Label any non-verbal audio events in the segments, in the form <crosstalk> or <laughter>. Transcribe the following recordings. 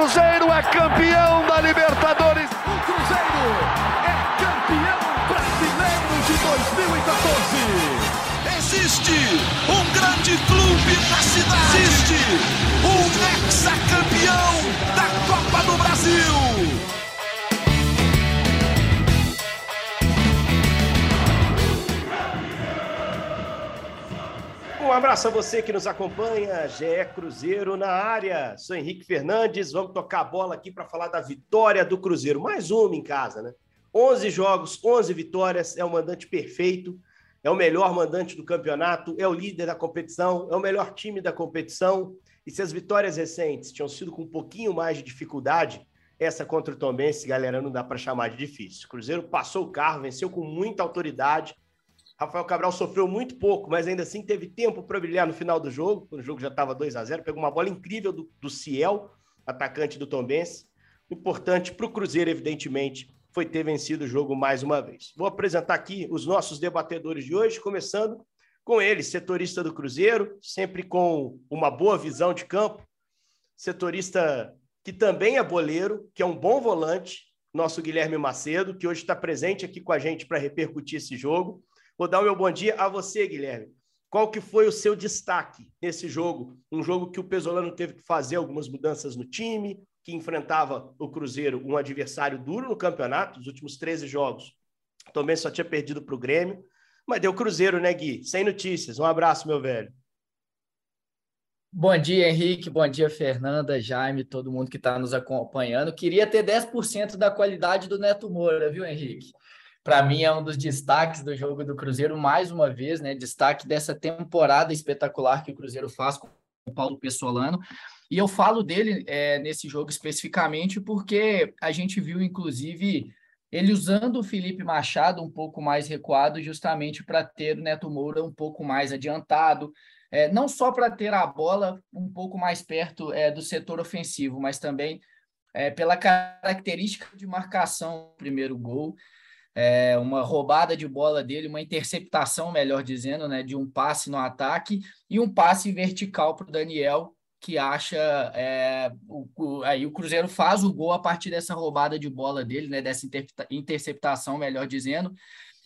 Cruzeiro é campeão da Libertadores. Um abraço a você que nos acompanha, GE Cruzeiro na área. Sou Henrique Fernandes, vamos tocar a bola aqui para falar da vitória do Cruzeiro. Mais uma em casa, né? 11 jogos, 11 vitórias, é o mandante perfeito, é o melhor mandante do campeonato, é o líder da competição, é o melhor time da competição. E se as vitórias recentes tinham sido com um pouquinho mais de dificuldade, essa contra o Tombense, galera, não dá para chamar de difícil. O Cruzeiro passou o carro, venceu com muita autoridade, Rafael Cabral sofreu muito pouco, mas ainda assim teve tempo para brilhar no final do jogo, quando o jogo já estava 2 a 0 Pegou uma bola incrível do, do Ciel, atacante do Tombense. Importante para o Cruzeiro, evidentemente, foi ter vencido o jogo mais uma vez. Vou apresentar aqui os nossos debatedores de hoje, começando com ele, setorista do Cruzeiro, sempre com uma boa visão de campo, setorista que também é boleiro, que é um bom volante, nosso Guilherme Macedo, que hoje está presente aqui com a gente para repercutir esse jogo. Vou dar o meu bom dia a você, Guilherme. Qual que foi o seu destaque nesse jogo? Um jogo que o Pesolano teve que fazer algumas mudanças no time, que enfrentava o Cruzeiro, um adversário duro no campeonato, os últimos 13 jogos. Também só tinha perdido para o Grêmio, mas deu Cruzeiro, né, Gui? Sem notícias. Um abraço, meu velho. Bom dia, Henrique. Bom dia, Fernanda, Jaime, todo mundo que está nos acompanhando. Queria ter 10% da qualidade do Neto Moura, viu, Henrique? Para mim é um dos destaques do jogo do Cruzeiro, mais uma vez, né? Destaque dessa temporada espetacular que o Cruzeiro faz com o Paulo Pessolano. E eu falo dele é, nesse jogo especificamente porque a gente viu, inclusive, ele usando o Felipe Machado um pouco mais recuado, justamente para ter o Neto Moura um pouco mais adiantado, é, não só para ter a bola um pouco mais perto é, do setor ofensivo, mas também é, pela característica de marcação do primeiro gol é, uma roubada de bola dele, uma interceptação, melhor dizendo, né, de um passe no ataque e um passe vertical para o Daniel, que acha é, o, o, aí o Cruzeiro faz o gol a partir dessa roubada de bola dele, né, dessa interceptação, melhor dizendo.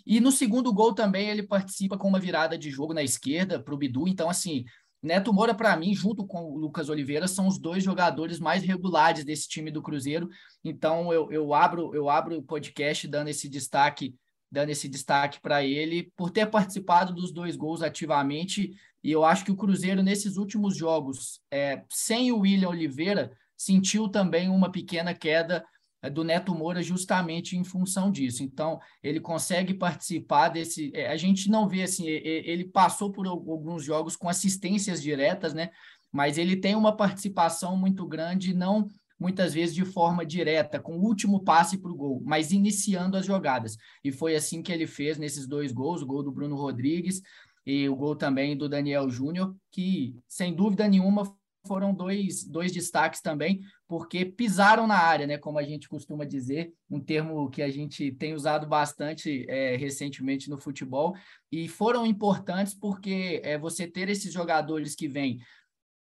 E no segundo gol também ele participa com uma virada de jogo na esquerda para o Bidu. Então, assim, Neto Moura, para mim, junto com o Lucas Oliveira, são os dois jogadores mais regulares desse time do Cruzeiro. Então, eu, eu abro eu abro o podcast dando esse destaque dando esse destaque para ele por ter participado dos dois gols ativamente. E eu acho que o Cruzeiro, nesses últimos jogos, é, sem o William Oliveira, sentiu também uma pequena queda do Neto Moura justamente em função disso. Então, ele consegue participar desse. É, a gente não vê assim, ele passou por alguns jogos com assistências diretas, né? Mas ele tem uma participação muito grande, não muitas vezes de forma direta, com o último passe para o gol, mas iniciando as jogadas. E foi assim que ele fez nesses dois gols: o gol do Bruno Rodrigues e o gol também do Daniel Júnior, que, sem dúvida nenhuma, foram dois, dois destaques também, porque pisaram na área, né? Como a gente costuma dizer, um termo que a gente tem usado bastante é, recentemente no futebol, e foram importantes porque é, você ter esses jogadores que vêm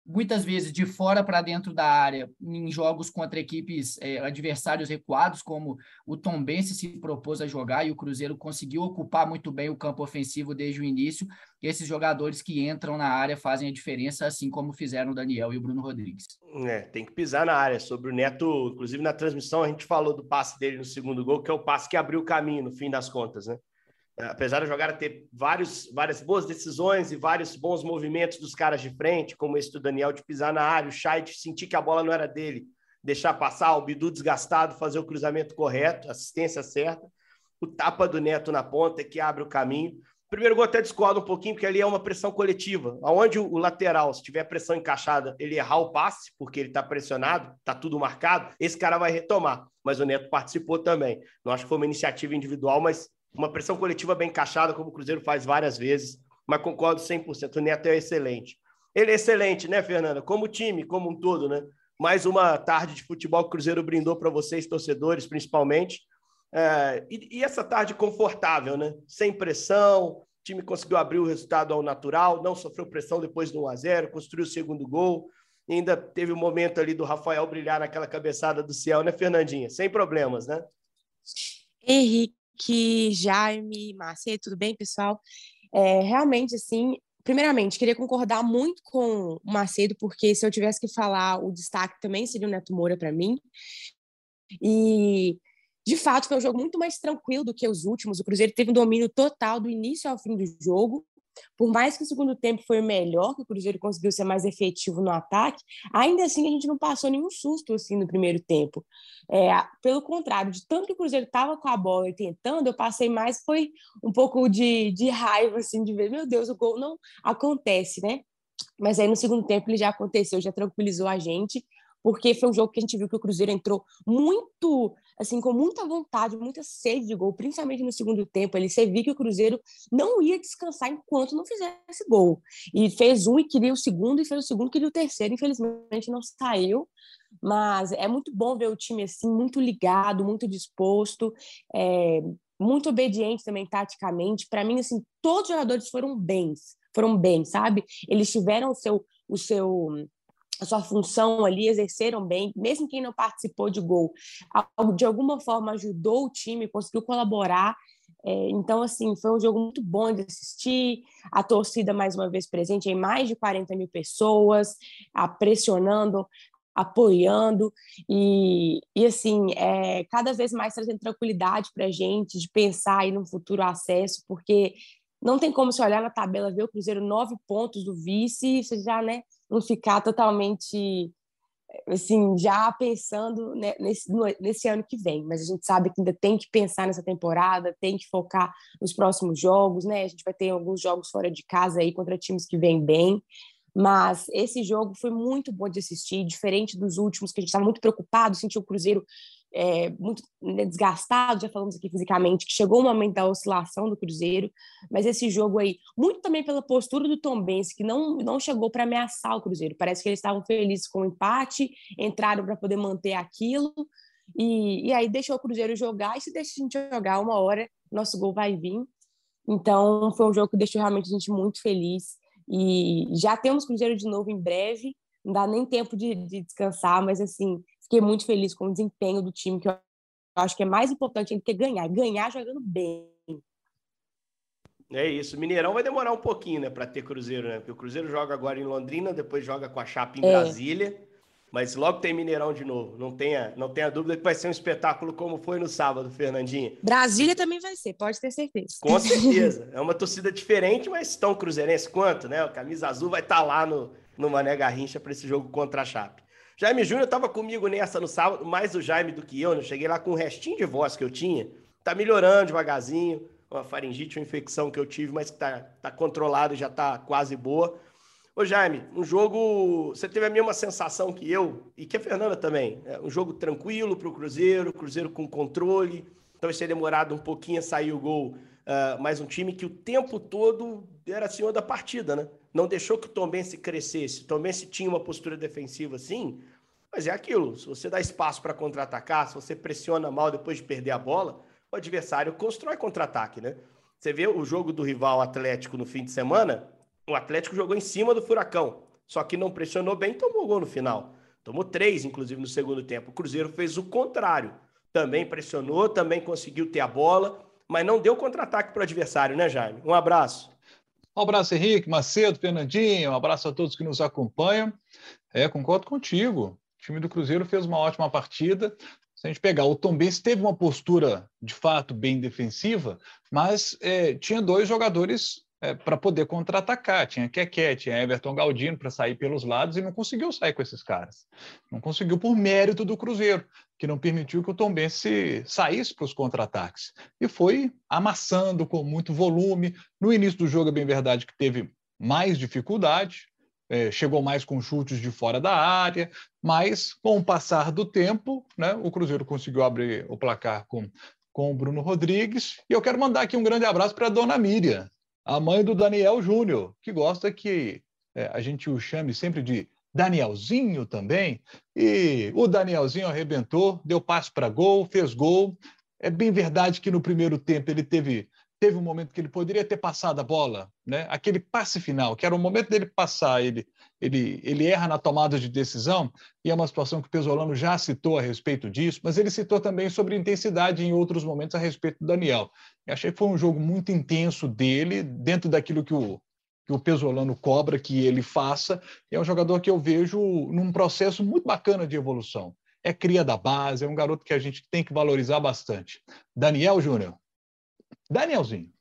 muitas vezes de fora para dentro da área, em jogos contra equipes é, adversários recuados, como o Tombense se propôs a jogar e o Cruzeiro conseguiu ocupar muito bem o campo ofensivo desde o início. Esses jogadores que entram na área fazem a diferença, assim como fizeram o Daniel e o Bruno Rodrigues. É, tem que pisar na área. Sobre o Neto, inclusive na transmissão, a gente falou do passe dele no segundo gol, que é o passe que abriu o caminho, no fim das contas, né? Apesar da jogada ter vários, várias boas decisões e vários bons movimentos dos caras de frente, como esse do Daniel de pisar na área, o Chay de sentir que a bola não era dele, deixar passar, o Bidu desgastado, fazer o cruzamento correto, assistência certa, o tapa do Neto na ponta que abre o caminho. Primeiro gol até discorda um pouquinho, porque ali é uma pressão coletiva. Aonde o lateral, se tiver pressão encaixada, ele errar o passe, porque ele está pressionado, está tudo marcado, esse cara vai retomar. Mas o Neto participou também. Não acho que foi uma iniciativa individual, mas uma pressão coletiva bem encaixada, como o Cruzeiro faz várias vezes, mas concordo 100%. O Neto é excelente. Ele é excelente, né, Fernanda? Como time, como um todo, né? Mais uma tarde de futebol que o Cruzeiro brindou para vocês, torcedores, principalmente. É, e, e, essa tarde confortável, né? Sem pressão, o time conseguiu abrir o resultado ao natural, não sofreu pressão depois do 1 a 0 construiu o segundo gol. Ainda teve o um momento ali do Rafael brilhar naquela cabeçada do Ciel, né, Fernandinha? Sem problemas, né? Henrique, Jaime, Marcelo, tudo bem, pessoal? É, realmente, assim, primeiramente, queria concordar muito com o Macedo, porque se eu tivesse que falar, o destaque também seria o Neto Moura para mim. E, de fato, foi um jogo muito mais tranquilo do que os últimos. O Cruzeiro teve um domínio total do início ao fim do jogo. Por mais que o segundo tempo foi melhor, que o Cruzeiro conseguiu ser mais efetivo no ataque, ainda assim a gente não passou nenhum susto assim no primeiro tempo. É, pelo contrário, de tanto que o Cruzeiro estava com a bola e tentando, eu passei mais foi um pouco de, de raiva assim de ver, meu Deus, o gol não acontece, né? Mas aí no segundo tempo ele já aconteceu, já tranquilizou a gente porque foi um jogo que a gente viu que o Cruzeiro entrou muito, assim, com muita vontade, muita sede de gol, principalmente no segundo tempo. Ele você viu que o Cruzeiro não ia descansar enquanto não fizesse gol. E fez um e queria o segundo, e fez o segundo e queria o terceiro. Infelizmente não saiu, mas é muito bom ver o time assim, muito ligado, muito disposto, é, muito obediente também taticamente. Para mim, assim, todos os jogadores foram bens, foram bem, sabe? Eles tiveram o seu, o seu a sua função ali, exerceram bem, mesmo quem não participou de gol, de alguma forma ajudou o time, conseguiu colaborar. É, então, assim, foi um jogo muito bom de assistir, a torcida mais uma vez presente, em mais de 40 mil pessoas, a, pressionando, apoiando, e, e assim, é, cada vez mais trazendo tranquilidade para a gente de pensar aí no futuro acesso, porque não tem como se olhar na tabela, ver o Cruzeiro nove pontos do vice, você já, né, não ficar totalmente assim, já pensando né, nesse, nesse ano que vem, mas a gente sabe que ainda tem que pensar nessa temporada, tem que focar nos próximos jogos, né? A gente vai ter alguns jogos fora de casa aí contra times que vêm bem, mas esse jogo foi muito bom de assistir, diferente dos últimos, que a gente estava muito preocupado, sentiu o Cruzeiro é, muito né, desgastado, já falamos aqui fisicamente, que chegou o momento da oscilação do Cruzeiro, mas esse jogo aí, muito também pela postura do Tom Benz, que não, não chegou para ameaçar o Cruzeiro, parece que eles estavam felizes com o empate, entraram para poder manter aquilo, e, e aí deixou o Cruzeiro jogar, e se deixa a gente jogar uma hora, nosso gol vai vir. Então, foi um jogo que deixou realmente a gente muito feliz, e já temos Cruzeiro de novo em breve, não dá nem tempo de, de descansar, mas assim, fiquei muito feliz com o desempenho do time, que eu acho que é mais importante do que ganhar, ganhar jogando bem. É isso. Mineirão vai demorar um pouquinho, né, para ter Cruzeiro, né? Porque o Cruzeiro joga agora em Londrina, depois joga com a Chapa em é. Brasília, mas logo tem Mineirão de novo. Não tenha, não tenha dúvida que vai ser um espetáculo como foi no sábado, Fernandinha. Brasília também vai ser, pode ter certeza. Com <laughs> certeza. é uma torcida diferente, mas tão cruzeirense quanto, né? O camisa azul vai estar tá lá no, no Mané Garrincha para esse jogo contra a Chape. Jaime Júnior estava comigo nessa no sábado, mais o Jaime do que eu, né? Cheguei lá com o restinho de voz que eu tinha. Tá melhorando devagarzinho, uma faringite, uma infecção que eu tive, mas que tá, tá controlado já tá quase boa. Ô Jaime, um jogo. Você teve a mesma sensação que eu e que a Fernanda também. É um jogo tranquilo para o Cruzeiro, Cruzeiro com controle. Talvez tenha demorado um pouquinho a sair o gol, uh, mas um time que o tempo todo era senhor da partida, né? Não deixou que o Tombense crescesse. O Tombense tinha uma postura defensiva, sim, mas é aquilo, se você dá espaço para contra-atacar, se você pressiona mal depois de perder a bola, o adversário constrói contra-ataque, né? Você vê o jogo do rival Atlético no fim de semana, o Atlético jogou em cima do Furacão, só que não pressionou bem e tomou gol no final. Tomou três, inclusive, no segundo tempo. O Cruzeiro fez o contrário. Também pressionou, também conseguiu ter a bola, mas não deu contra-ataque para o adversário, né, Jaime? Um abraço. Um abraço, Henrique, Macedo, Fernandinho, um abraço a todos que nos acompanham. É, concordo contigo. Time do Cruzeiro fez uma ótima partida. Se a gente pegar, o Tom Benz teve uma postura de fato bem defensiva, mas é, tinha dois jogadores é, para poder contra-atacar. Tinha Keké, tinha Everton Galdino para sair pelos lados e não conseguiu sair com esses caras. Não conseguiu por mérito do Cruzeiro, que não permitiu que o Tom Benz saísse para os contra-ataques. E foi amassando com muito volume. No início do jogo, é bem verdade que teve mais dificuldade, é, chegou mais com chutes de fora da área, mas com o passar do tempo, né, o Cruzeiro conseguiu abrir o placar com, com o Bruno Rodrigues. E eu quero mandar aqui um grande abraço para a dona Miriam, a mãe do Daniel Júnior, que gosta que é, a gente o chame sempre de Danielzinho também. E o Danielzinho arrebentou, deu passo para gol, fez gol. É bem verdade que no primeiro tempo ele teve teve um momento que ele poderia ter passado a bola, né? Aquele passe final, que era o momento dele passar, ele, ele, ele erra na tomada de decisão, e é uma situação que o Pesolano já citou a respeito disso, mas ele citou também sobre intensidade em outros momentos a respeito do Daniel. Eu achei que foi um jogo muito intenso dele, dentro daquilo que o, que o Pesolano cobra que ele faça, é um jogador que eu vejo num processo muito bacana de evolução. É cria da base, é um garoto que a gente tem que valorizar bastante. Daniel Júnior. Danielzinho.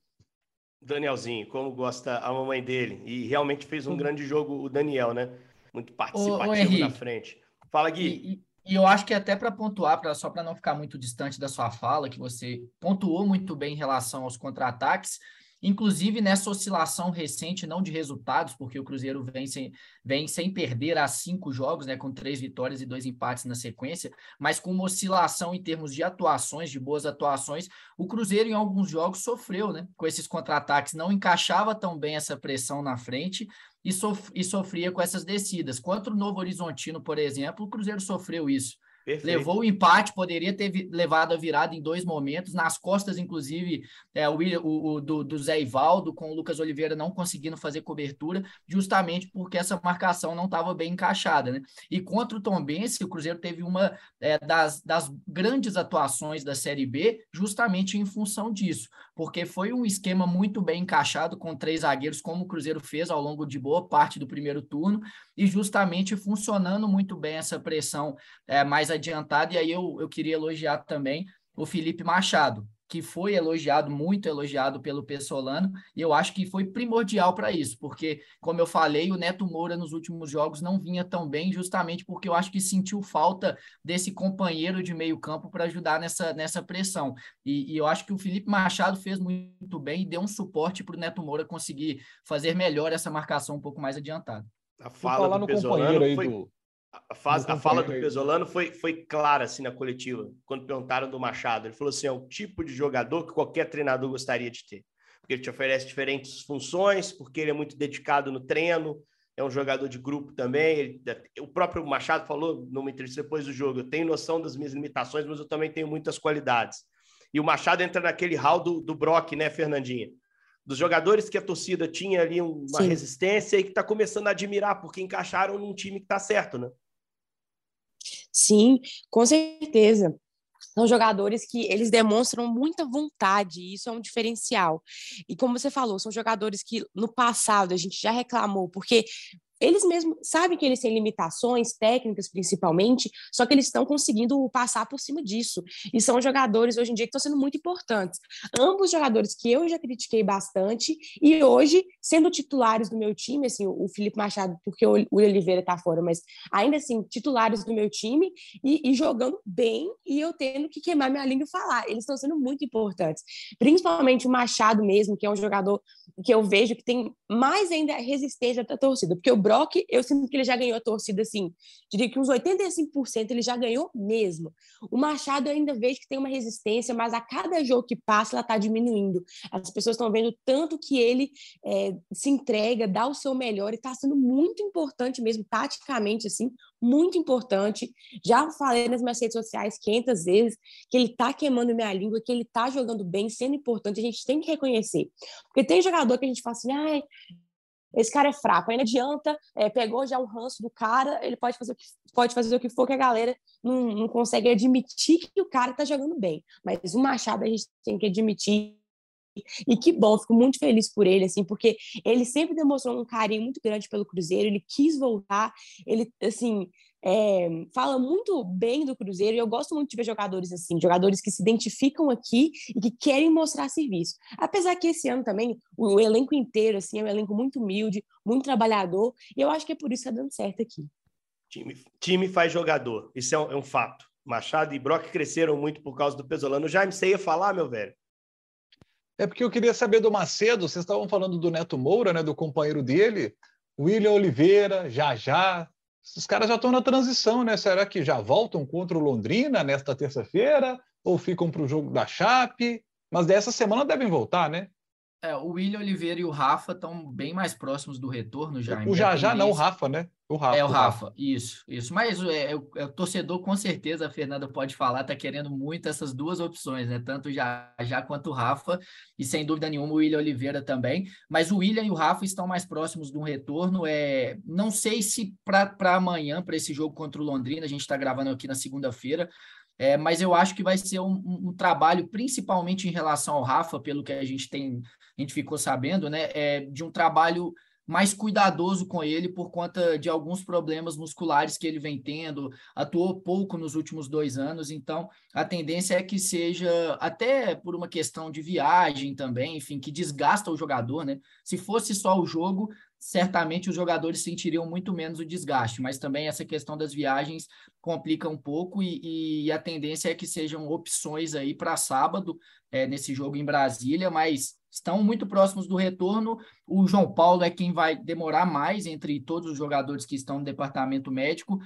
Danielzinho, como gosta a mamãe dele. E realmente fez um grande jogo o Daniel, né? Muito participativo ô, ô, na frente. Fala, Gui. E, e eu acho que até para pontuar, pra, só para não ficar muito distante da sua fala, que você pontuou muito bem em relação aos contra-ataques, Inclusive, nessa oscilação recente, não de resultados, porque o Cruzeiro vem sem, vem sem perder há cinco jogos, né, com três vitórias e dois empates na sequência, mas com uma oscilação em termos de atuações, de boas atuações, o Cruzeiro em alguns jogos sofreu, né, com esses contra-ataques, não encaixava tão bem essa pressão na frente e, sof sofria com essas descidas. Contra o Novo Horizontino, por exemplo, o Cruzeiro sofreu isso. Perfeito. Levou o empate, poderia ter levado a virada em dois momentos, nas costas, inclusive, é, o, o, o do, do, Zé Ivaldo, com o Lucas Oliveira não conseguindo fazer cobertura, justamente porque essa marcação não estava bem encaixada. Né? E contra o Tombense, o Cruzeiro teve uma é, das, das grandes atuações da Série B, justamente em função disso, porque foi um esquema muito bem encaixado com três zagueiros, como o Cruzeiro fez ao longo de boa parte do primeiro turno, e justamente funcionando muito bem essa pressão é, mais adiantada. E aí eu, eu queria elogiar também o Felipe Machado, que foi elogiado, muito elogiado pelo Pessolano, e eu acho que foi primordial para isso, porque, como eu falei, o Neto Moura nos últimos jogos não vinha tão bem, justamente porque eu acho que sentiu falta desse companheiro de meio campo para ajudar nessa, nessa pressão. E, e, eu acho que o Felipe Machado fez muito bem e deu um suporte para o Neto Moura conseguir fazer melhor essa marcação um pouco mais adiantada. A fala do Pesolano foi... Do... A, faz, a fala do Pesolano foi, foi clara assim na coletiva, quando perguntaram do Machado. Ele falou assim: é o tipo de jogador que qualquer treinador gostaria de ter. Porque ele te oferece diferentes funções, porque ele é muito dedicado no treino, é um jogador de grupo também. Ele, o próprio Machado falou numa entrevista depois do jogo: eu tenho noção das minhas limitações, mas eu também tenho muitas qualidades. E o Machado entra naquele hall do, do Brock, né, Fernandinha? dos jogadores que a torcida tinha ali uma Sim. resistência e que está começando a admirar, porque encaixaram num time que está certo, né? Sim, com certeza. São jogadores que eles demonstram muita vontade, e isso é um diferencial. E como você falou, são jogadores que no passado a gente já reclamou, porque eles mesmos sabem que eles têm limitações técnicas, principalmente, só que eles estão conseguindo passar por cima disso. E são jogadores hoje em dia que estão sendo muito importantes. Ambos jogadores que eu já critiquei bastante e hoje sendo titulares do meu time, assim, o Felipe Machado, porque o Oliveira está fora, mas ainda assim, titulares do meu time e, e jogando bem e eu tendo que queimar minha língua e falar. Eles estão sendo muito importantes. Principalmente o Machado mesmo, que é um jogador que eu vejo que tem mais ainda resistência da torcida, porque o Brock, eu sinto que ele já ganhou a torcida, assim, diria que uns 85% ele já ganhou mesmo. O Machado eu ainda vejo que tem uma resistência, mas a cada jogo que passa, ela está diminuindo. As pessoas estão vendo tanto que ele é, se entrega, dá o seu melhor, e está sendo muito importante mesmo, taticamente, assim, muito importante. Já falei nas minhas redes sociais 500 vezes que ele está queimando minha língua, que ele está jogando bem, sendo importante, a gente tem que reconhecer. Porque tem jogador que a gente fala assim, ah, esse cara é fraco, aí não adianta, é, pegou já o ranço do cara, ele pode fazer o que, pode fazer o que for, que a galera não, não consegue admitir que o cara tá jogando bem. Mas o Machado a gente tem que admitir e que bom, fico muito feliz por ele, assim, porque ele sempre demonstrou um carinho muito grande pelo Cruzeiro, ele quis voltar, ele, assim, é, fala muito bem do Cruzeiro e eu gosto muito de ver jogadores assim, jogadores que se identificam aqui e que querem mostrar serviço. Apesar que esse ano também o, o elenco inteiro assim é um elenco muito humilde, muito trabalhador e eu acho que é por isso que está dando certo aqui. Time, time faz jogador, isso é um, é um, fato. Machado e Brock cresceram muito por causa do Pesolano. Jaime, você ia falar, meu velho? É porque eu queria saber do Macedo, vocês estavam falando do Neto Moura, né, do companheiro dele, William Oliveira, já já, os caras já estão na transição, né? Será que já voltam contra o Londrina nesta terça-feira? Ou ficam para o jogo da Chape? Mas dessa semana devem voltar, né? É, o William Oliveira e o Rafa estão bem mais próximos do retorno já. O já já não, o Rafa, né? O Rafa. É o Rafa, Rafa. isso, isso. Mas é, é, é, o torcedor, com certeza, a Fernanda pode falar, tá querendo muito essas duas opções, né? Tanto já já quanto o Rafa, e sem dúvida nenhuma o William Oliveira também. Mas o William e o Rafa estão mais próximos do retorno. É, não sei se para amanhã, para esse jogo contra o Londrina, a gente está gravando aqui na segunda-feira. É, mas eu acho que vai ser um, um, um, trabalho, principalmente em relação ao Rafa, pelo que a gente tem a gente ficou sabendo, né, é de um trabalho mais cuidadoso com ele por conta de alguns problemas musculares que ele vem tendo, atuou pouco nos últimos dois anos, então a tendência é que seja, até por uma questão de viagem também, enfim, que desgasta o jogador, né? Se fosse só o jogo, certamente os jogadores sentiriam muito menos o desgaste, mas também essa questão das viagens complica um pouco e, e a tendência é que sejam opções aí para sábado, é, nesse jogo em Brasília, mas estão muito próximos do retorno. O João Paulo é quem vai demorar mais entre todos os jogadores que estão no departamento médico.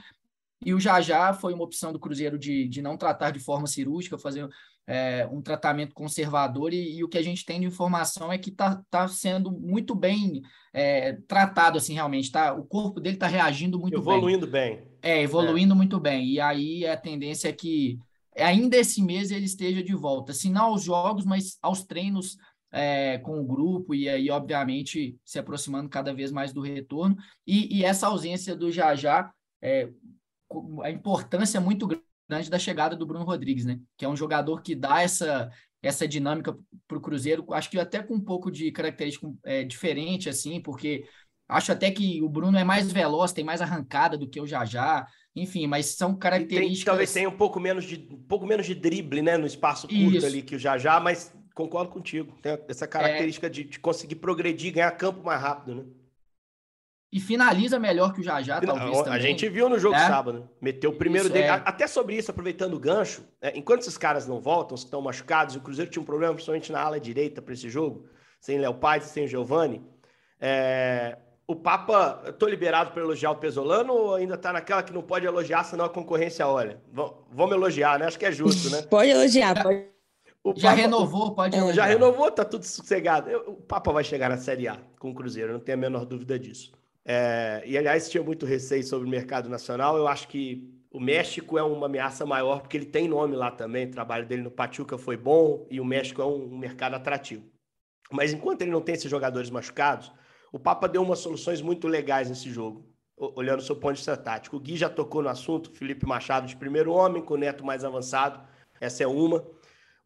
E o Jajá foi uma opção do Cruzeiro de, de não tratar de forma cirúrgica, fazer é, um tratamento conservador, e, e, o que a gente tem de informação é que está tá sendo muito bem é, tratado, assim, realmente. Tá, o corpo dele está reagindo muito evoluindo bem. Evoluindo bem. É, evoluindo é. muito bem. E aí a tendência é que ainda esse mês ele esteja de volta, se não aos jogos, mas aos treinos é, com o grupo e aí, obviamente, se aproximando cada vez mais do retorno. E, e essa ausência do Jajá, é, a importância muito grande da chegada do Bruno Rodrigues, né? Que é um jogador que dá essa, essa dinâmica para o Cruzeiro, acho que até com um pouco de característica é, diferente, assim, porque acho até que o Bruno é mais veloz, tem mais arrancada do que o Jajá. Enfim, mas são características. Tem, talvez tenha um pouco menos de um pouco menos de drible, né, no espaço curto Isso. ali que o Jajá, mas concordo contigo. Tem essa característica é... de, de, conseguir progredir, ganhar campo mais rápido, né? E finaliza melhor que o Jajá, talvez. A gente viu no jogo é. sábado, meteu o primeiro isso, dele. É. Até sobre isso, aproveitando o gancho, é, enquanto esses caras não voltam, estão machucados, o Cruzeiro tinha um problema, principalmente na ala direita para esse jogo, sem Léo Paz, sem o Giovani. É, o Papa, tô liberado para elogiar o Pesolano ou ainda tá naquela que não pode elogiar, senão a concorrência olha? Vamos elogiar, né? Acho que é justo, né? <laughs> pode elogiar, pode. O já Papa, renovou, pode elogiar. Já renovou, tá tudo sossegado. Eu, o Papa vai chegar na Série A com o Cruzeiro, não tenho a menor dúvida disso. É, e, aliás, tinha muito receio sobre o mercado nacional. Eu acho que o México é uma ameaça maior, porque ele tem nome lá também. O trabalho dele no Pachuca foi bom e o México é um, mercado atrativo. Mas enquanto ele não tem esses jogadores machucados, o Papa deu umas soluções muito legais nesse jogo, olhando o seu ponto de vista tático. O Gui já tocou no assunto, Felipe Machado de primeiro homem, com o Neto mais avançado, essa é uma.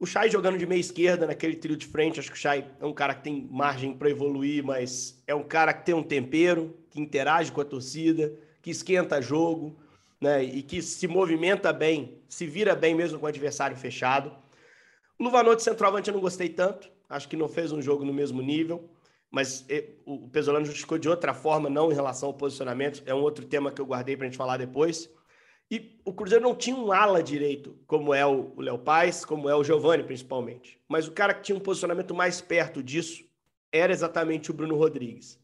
O Chay jogando de meia esquerda naquele trio de frente, acho que o Chay é um cara que tem margem para evoluir, mas é um cara que tem um tempero, que interage com a torcida, que esquenta jogo, né? E que se movimenta bem, se vira bem mesmo com o adversário fechado. O Luvanor de centroavante eu não gostei tanto, acho que não fez um jogo no mesmo nível mas o Pesolano justificou de outra forma, não em relação ao posicionamento. É um outro tema que eu guardei para a gente falar depois. E o Cruzeiro não tinha um ala direito, como é o Léo Paz, como é o Giovani, principalmente. Mas o cara que tinha um posicionamento mais perto disso era exatamente o Bruno Rodrigues.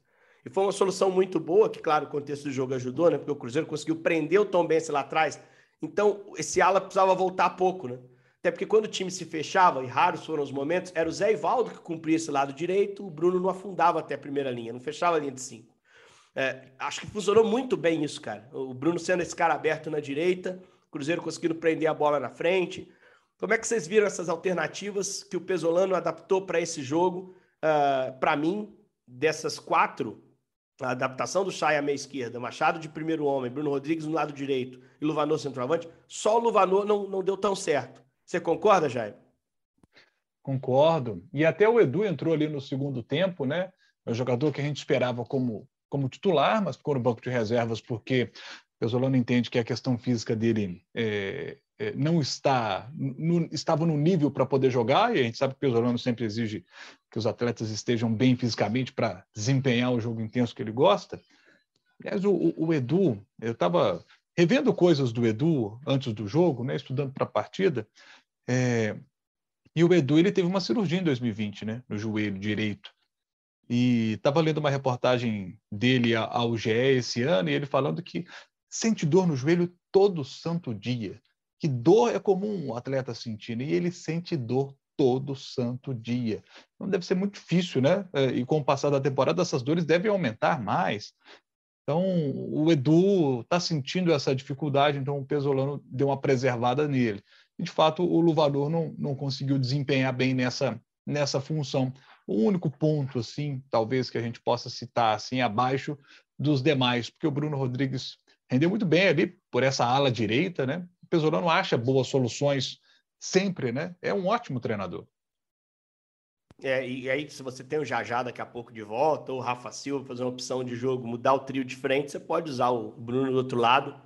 E foi uma solução muito boa, que, claro, o contexto do jogo ajudou, né? Porque o Cruzeiro conseguiu prender o Tom Benz lá atrás. Então, esse ala precisava voltar pouco, né? Até porque quando o time se fechava, e raros foram os momentos, era o Zé Ivaldo que cumpria esse lado direito, o Bruno não afundava até a primeira linha, não fechava a linha de cinco. É, acho que funcionou muito bem isso, cara. O Bruno sendo esse cara aberto na direita, o Cruzeiro conseguindo prender a bola na frente. Como é que vocês viram essas alternativas que o Pesolano adaptou para esse jogo? Uh, ah, para mim, dessas quatro, a adaptação do Chay à meia esquerda, Machado de primeiro homem, Bruno Rodrigues no lado direito e Luvanor centroavante, só o Luvanor não, não deu tão certo. Você concorda, Jair? Concordo. E até o Edu entrou ali no segundo tempo, né? É um jogador que a gente esperava como, como titular, mas ficou no banco de reservas porque o Pesolano entende que a questão física dele é, é, não está no, estava no nível para poder jogar, e a gente sabe que o Pesolano sempre exige que os atletas estejam bem fisicamente para desempenhar o jogo intenso que ele gosta. Aliás, o, o, Edu, eu estava revendo coisas do Edu antes do jogo, né, estudando para a partida, é, e o Edu ele teve uma cirurgia em 2020, né, no joelho direito. E estava lendo uma reportagem dele ao GE esse ano, e ele falando que sente dor no joelho todo santo dia. Que dor é comum o atleta sentir, né? e ele sente dor todo santo dia. Então deve ser muito difícil, né? É, e com o passar da temporada, essas dores devem aumentar mais. Então, o Edu está sentindo essa dificuldade, então o Pesolano deu uma preservada nele. E, de fato, o Luvador não, não conseguiu desempenhar bem nessa, nessa função. O único ponto, assim, talvez que a gente possa citar assim abaixo dos demais, porque o Bruno Rodrigues rendeu muito bem ali por essa ala direita, né? O Pesolano acha boas soluções sempre, né? É um ótimo treinador. É, e aí, se você tem o Jajá daqui a pouco de volta, ou o Rafa Silva fazer uma opção de jogo, mudar o trio de frente, você pode usar o Bruno do outro lado,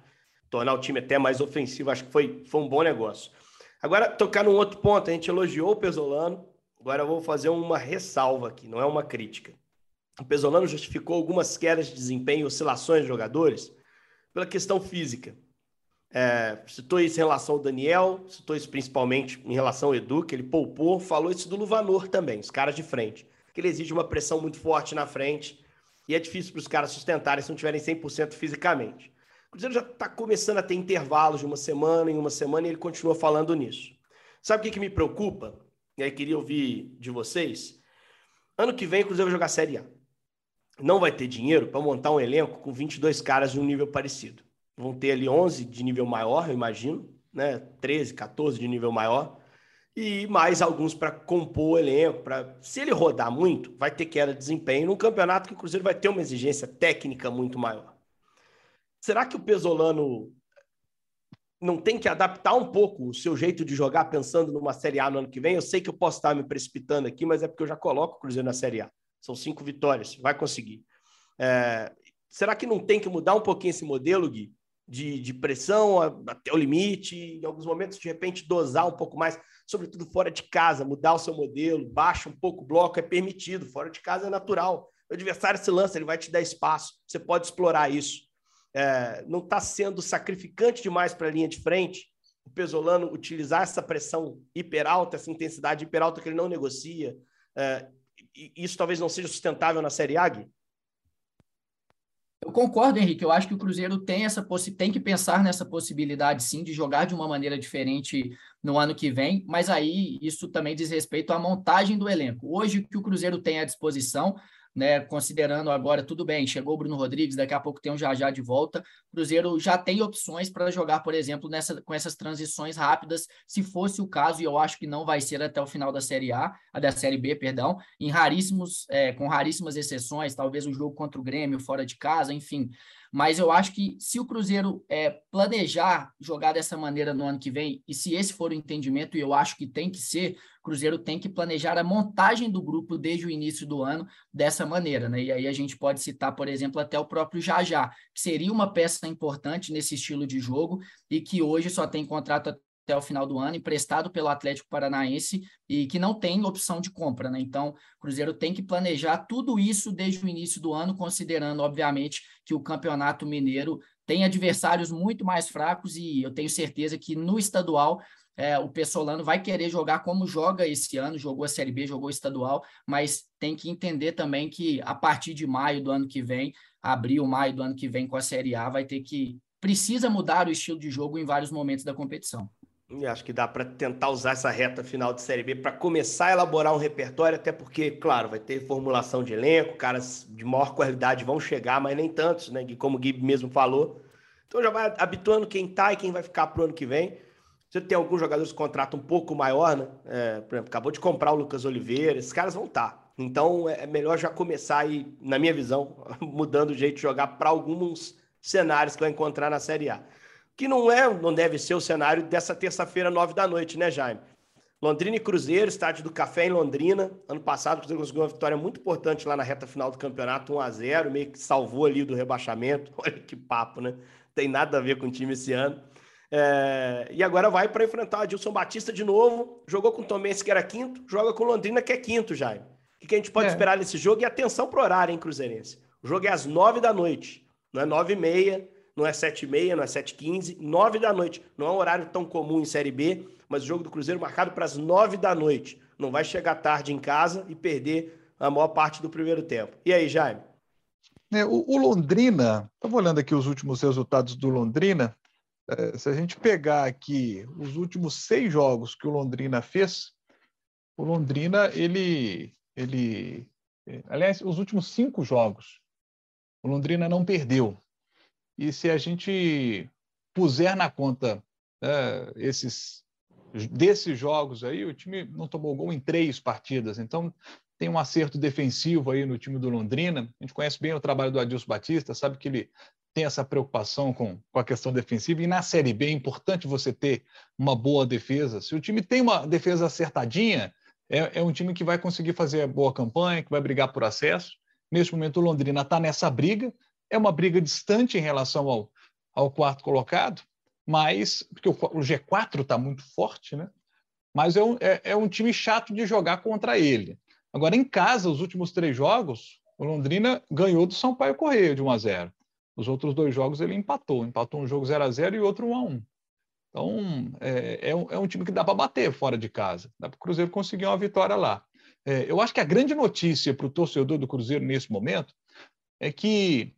tornar o time até mais ofensivo. Acho que foi, foi um bom negócio. Agora, tocar num outro ponto, a gente elogiou o Pesolano, agora eu vou fazer uma ressalva aqui, não é uma crítica. O Pesolano justificou algumas quedas de desempenho e oscilações de jogadores pela questão física. É, citou isso em relação ao Daniel, citou isso principalmente em relação ao Edu, que ele poupou, falou isso do Luvanor também, os caras de frente. Que ele exige uma pressão muito forte na frente e é difícil para os caras sustentarem se não tiverem 100% fisicamente. O Cruzeiro já está começando a ter intervalos de uma semana em uma semana e ele continua falando nisso. Sabe o que, que me preocupa? E aí queria ouvir de vocês. Ano que vem o Cruzeiro vai jogar Série A. Não vai ter dinheiro para montar um elenco com 22 caras de um nível parecido vão ter ali 11 de nível maior, eu imagino, né? 13, 14 de nível maior, e mais alguns para compor o elenco. Pra... Se ele rodar muito, vai ter queda de desempenho num campeonato que o Cruzeiro vai ter uma exigência técnica muito maior. Será que o Pesolano não tem que adaptar um pouco o seu jeito de jogar pensando numa Série A no ano que vem? Eu sei que eu posso estar me precipitando aqui, mas é porque eu já coloco o Cruzeiro na Série A. São cinco vitórias, vai conseguir. É... Será que não tem que mudar um pouquinho esse modelo, Gui? de, de pressão até o limite, em alguns momentos, de repente, dosar um pouco mais, sobretudo fora de casa, mudar o seu modelo, baixa um pouco o bloco, é permitido, fora de casa é natural. O adversário se lança, ele vai te dar espaço, você pode explorar isso. É, não está sendo sacrificante demais para a linha de frente, o Pesolano utilizar essa pressão hiper alta, essa intensidade hiper alta que ele não negocia. É, isso talvez não seja sustentável na Série A, Gui? Eu concordo, Henrique. Eu acho que o Cruzeiro tem essa tem que pensar nessa possibilidade, sim, de jogar de uma maneira diferente no ano que vem. Mas aí isso também diz respeito à montagem do elenco. Hoje o que o Cruzeiro tem à disposição né? Considerando agora, tudo bem, chegou o Bruno Rodrigues, daqui a pouco tem um Jajá de volta. O Cruzeiro já tem opções para jogar, por exemplo, nessa, com essas transições rápidas, se fosse o caso, e eu acho que não vai ser até o final da Série A, da Série B, perdão, em raríssimos, é, com raríssimas exceções, talvez o jogo contra o Grêmio fora de casa, enfim. Mas eu acho que se o Cruzeiro é, planejar jogar dessa maneira no ano que vem, e se esse for o entendimento, e eu acho que tem que ser, o Cruzeiro tem que planejar a montagem do grupo desde o início do ano dessa maneira. Né? E aí a gente pode citar, por exemplo, até o próprio Jajá, que seria uma peça importante nesse estilo de jogo e que hoje só tem contrato até o final do ano, emprestado pelo Atlético Paranaense e que não tem opção de compra, né? Então, o Cruzeiro tem que planejar tudo isso desde o início do ano, considerando, obviamente, que o Campeonato Mineiro tem adversários muito mais fracos e eu tenho certeza que no estadual é, o Pessolano vai querer jogar como joga esse ano, jogou a Série B, jogou estadual, mas tem que entender também que a partir de maio do ano que vem, abril, maio do ano que vem com a Série A, vai ter que precisa mudar o estilo de jogo em vários momentos da competição. E acho que dá para tentar usar essa reta final de Série B para começar a elaborar um repertório, até porque, claro, vai ter formulação de elenco, caras de maior qualidade vão chegar, mas nem tantos, né? Como o Gui mesmo falou. Então já vai habituando quem tá e quem vai ficar pro ano que vem. Você tem alguns jogadores com contrato um pouco maior, né? É, por exemplo, acabou de comprar o Lucas Oliveira, esses caras vão estar. Tá. Então é melhor já começar aí, na minha visão, <laughs> mudando o jeito de jogar para alguns cenários que vai encontrar na Série A que não é, não deve ser o cenário dessa terça-feira, nove da noite, né, Jaime? Londrina e Cruzeiro, estádio do Café em Londrina. Ano passado, o Cruzeiro conseguiu uma vitória muito importante lá na reta final do campeonato, 1 a 0 meio que salvou ali do rebaixamento. <laughs> Olha que papo, né? Tem nada a ver com o time esse ano. É... E agora vai para enfrentar o Adilson Batista de novo. Jogou com o Tomense, que era quinto, joga com Londrina, que é quinto, Jaime. O que a gente pode é. esperar nesse jogo? E atenção pro horário, hein, Cruzeirense? O jogo é às nove da noite, não é nove e meia não é 7h30, não é 7h15, 9 da noite. Não é um horário tão comum em Série B, mas o jogo do Cruzeiro marcado para as 9 da noite. Não vai chegar tarde em casa e perder a maior parte do primeiro tempo. E aí, Jaime? É, o, o, Londrina, estava olhando aqui os últimos resultados do Londrina. É, se a gente pegar aqui os últimos seis jogos que o Londrina fez, o Londrina, ele, ele, aliás, os últimos cinco jogos, o Londrina não perdeu. E se a gente puser na conta é, esses desses jogos aí, o time não tomou gol em três partidas. Então, tem um acerto defensivo aí no time do Londrina. A gente conhece bem o trabalho do Adilson Batista, sabe que ele tem essa preocupação com, com a questão defensiva. E na Série B é importante você ter uma boa defesa. Se o time tem uma defesa acertadinha, é, é um time que vai conseguir fazer boa campanha, que vai brigar por acesso. Neste momento, o Londrina está nessa briga. É uma briga distante em relação ao, ao quarto colocado, mas porque o, o G4 está muito forte, né? Mas é um, é, é um time chato de jogar contra ele. Agora, em casa, os últimos três jogos, o Londrina ganhou do Sampaio Correia de 1 a 0. Os outros dois jogos ele empatou. Empatou um jogo 0 a 0 e outro 1 a 1. Então, é, é, um, é um time que dá para bater fora de casa. Dá para o Cruzeiro conseguir uma vitória lá. É, eu acho que a grande notícia para o torcedor do Cruzeiro nesse momento é que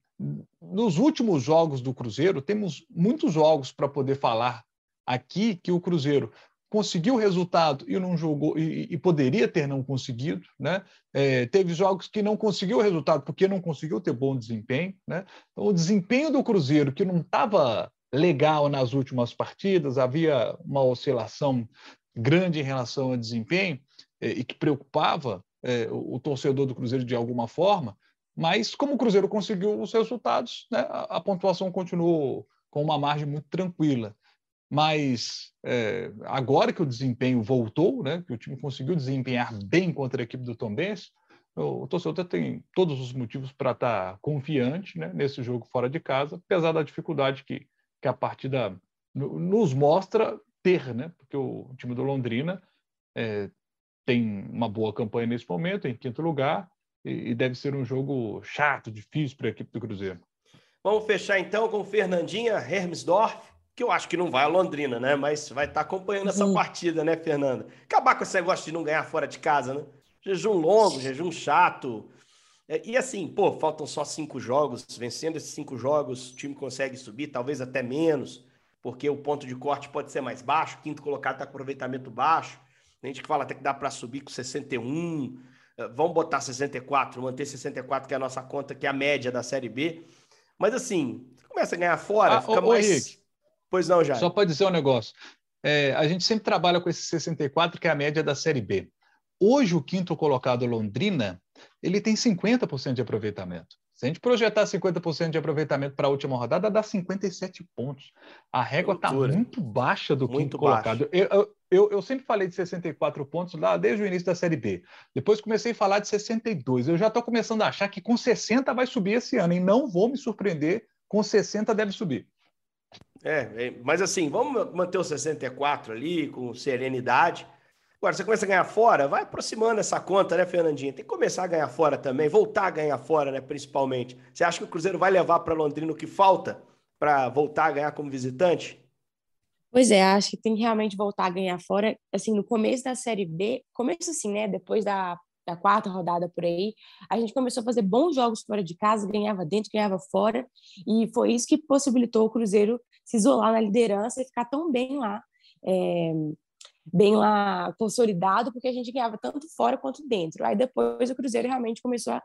nos últimos jogos do Cruzeiro, temos muitos jogos para poder falar aqui que o Cruzeiro conseguiu resultado e não jogou e, e poderia ter não conseguido, né? É, teve jogos que não conseguiu resultado porque não conseguiu ter bom desempenho, né? Então, o desempenho do Cruzeiro que não estava legal nas últimas partidas, havia uma oscilação grande em relação ao desempenho é, e que preocupava é, o, o torcedor do Cruzeiro de alguma forma. Mas como o Cruzeiro conseguiu os resultados, né, a, pontuação continuou com uma margem muito tranquila. Mas é, agora que o desempenho voltou, né, que o time conseguiu desempenhar bem contra a equipe do Tom Benz, o torcedor tem todos os motivos para estar tá confiante né, nesse jogo fora de casa, apesar da dificuldade que, que a partida nos mostra ter, né, porque o time do Londrina é, tem uma boa campanha nesse momento, em quinto lugar, e, deve ser um jogo chato, difícil para a equipe do Cruzeiro. Vamos fechar então com Fernandinha Hermesdorf, que eu acho que não vai a Londrina, né? Mas vai estar tá acompanhando essa uhum. partida, né, Fernanda? Acabar com esse negócio de não ganhar fora de casa, né? Jejum longo, jejum chato. É, e assim, pô, faltam só cinco jogos. Vencendo esses cinco jogos, o time consegue subir, talvez até menos, porque o ponto de corte pode ser mais baixo. O quinto colocado está com aproveitamento baixo. A gente que fala até que dá para subir com 61. Eh, vamos botar 64, manter 64, que é a nossa conta, que é a média da Série B. Mas assim, começa a ganhar fora, ah, fica ô, mais. Henrique, pois não, já. Só para dizer um negócio. É, a gente sempre trabalha com esse 64, que é a média da Série B. Hoje, o quinto colocado Londrina, ele tem 50% de aproveitamento. Se a gente projetar 50% de aproveitamento para a última rodada, dá 57 pontos. A régua está muito baixa do muito quinto baixo. colocado. Eu, eu, eu, eu, sempre falei de 64 pontos lá desde o início da Série B. Depois comecei a falar de 62. Eu já estou começando a achar que com 60 vai subir esse ano, e não vou me surpreender, com 60 deve subir. É, é mas assim, vamos manter o 64 ali com serenidade. Agora, você começa a ganhar fora, vai aproximando essa conta, né, Fernandinha? Tem que começar a ganhar fora também, voltar a ganhar fora, né, principalmente. Você acha que o Cruzeiro vai levar para Londrina o que falta para voltar a ganhar como visitante? Pois é, acho que tem que realmente voltar a ganhar fora. Assim, no começo da Série B, começo assim, né, depois da, da quarta rodada por aí, a gente começou a fazer bons jogos fora de casa, ganhava dentro, ganhava fora, e foi isso que possibilitou o Cruzeiro se isolar na liderança e ficar tão bem lá. É, bem lá consolidado, porque a gente ganhava tanto fora quanto dentro. Aí depois o Cruzeiro realmente começou a,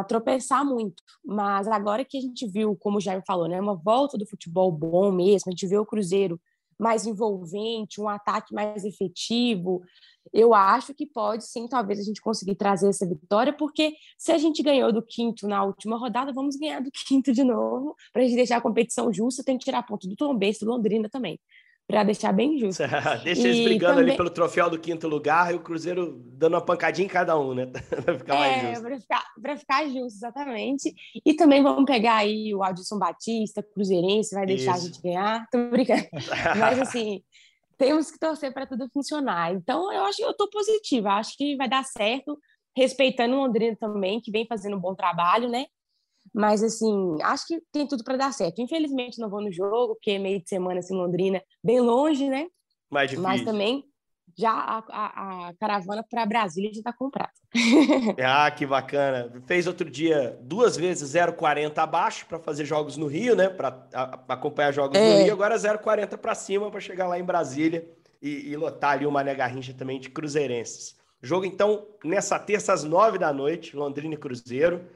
a tropeçar muito. Mas agora que a gente viu, como o Jair falou, né, uma volta do futebol bom mesmo, a gente vê o Cruzeiro mais envolvente, um ataque mais efetivo. Eu acho que pode sim, talvez a gente conseguir trazer essa vitória, porque se a gente ganhou do quinto na última rodada, vamos ganhar do <laughs> quinto de novo, para a gente deixar a competição justa, tem que tirar ponto do Tom Benz, do Londrina também para deixar bem justo. <laughs> Deixa eles brigando também... ali pelo troféu do quinto lugar e o Cruzeiro dando uma pancadinha em cada um, né? <laughs> para ficar mais é, justo. Para ficar, ficar justo, exatamente. E também vamos pegar aí o Adilson Batista, Cruzeirense, vai deixar Isso. a gente ganhar. Tô brincando. <laughs> Mas assim, temos que torcer para tudo funcionar. Então, eu acho que eu tô positiva, acho que vai dar certo, respeitando o Londrina também, que vem fazendo um bom trabalho, né? Mas, assim, acho que tem tudo para dar certo. Infelizmente, não vou no jogo, porque é meio de semana, assim, Londrina, bem longe, né? Mais difícil. Mas também, já a, a, a caravana para Brasília já está comprada. <laughs> ah, que bacana. Fez outro dia duas vezes 0,40 abaixo para fazer jogos no Rio, né? Para acompanhar jogos é. no Rio. Agora 0,40 para cima para chegar lá em Brasília e, e lotar ali o Mané Garrincha também de cruzeirenses. Jogo, então, nessa terça às nove da noite, Londrina e Cruzeiro.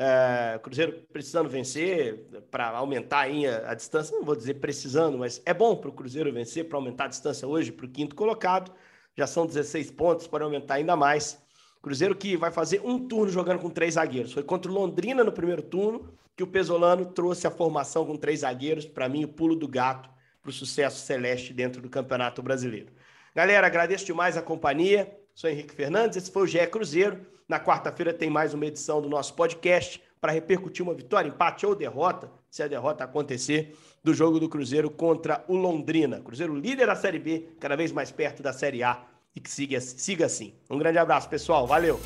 É, Cruzeiro precisando vencer para aumentar a, a, distância. Não vou dizer precisando, mas é bom para o Cruzeiro vencer para aumentar a distância hoje para o quinto colocado. Já são 16 pontos para aumentar ainda mais. Cruzeiro que vai fazer um turno jogando com três zagueiros. Foi contra o Londrina no primeiro turno que o Pesolano trouxe a formação com três zagueiros. Para mim, o pulo do gato para o sucesso celeste dentro do Campeonato Brasileiro. Galera, agradeço demais a companhia. Sou Henrique Fernandes, esse foi o GE Cruzeiro. Na quarta-feira tem mais uma edição do nosso podcast para repercutir uma vitória, empate ou derrota, se a derrota acontecer, do jogo do Cruzeiro contra o Londrina. Cruzeiro líder da Série B, cada vez mais perto da Série A e que siga, siga assim. Um grande abraço, pessoal. Valeu!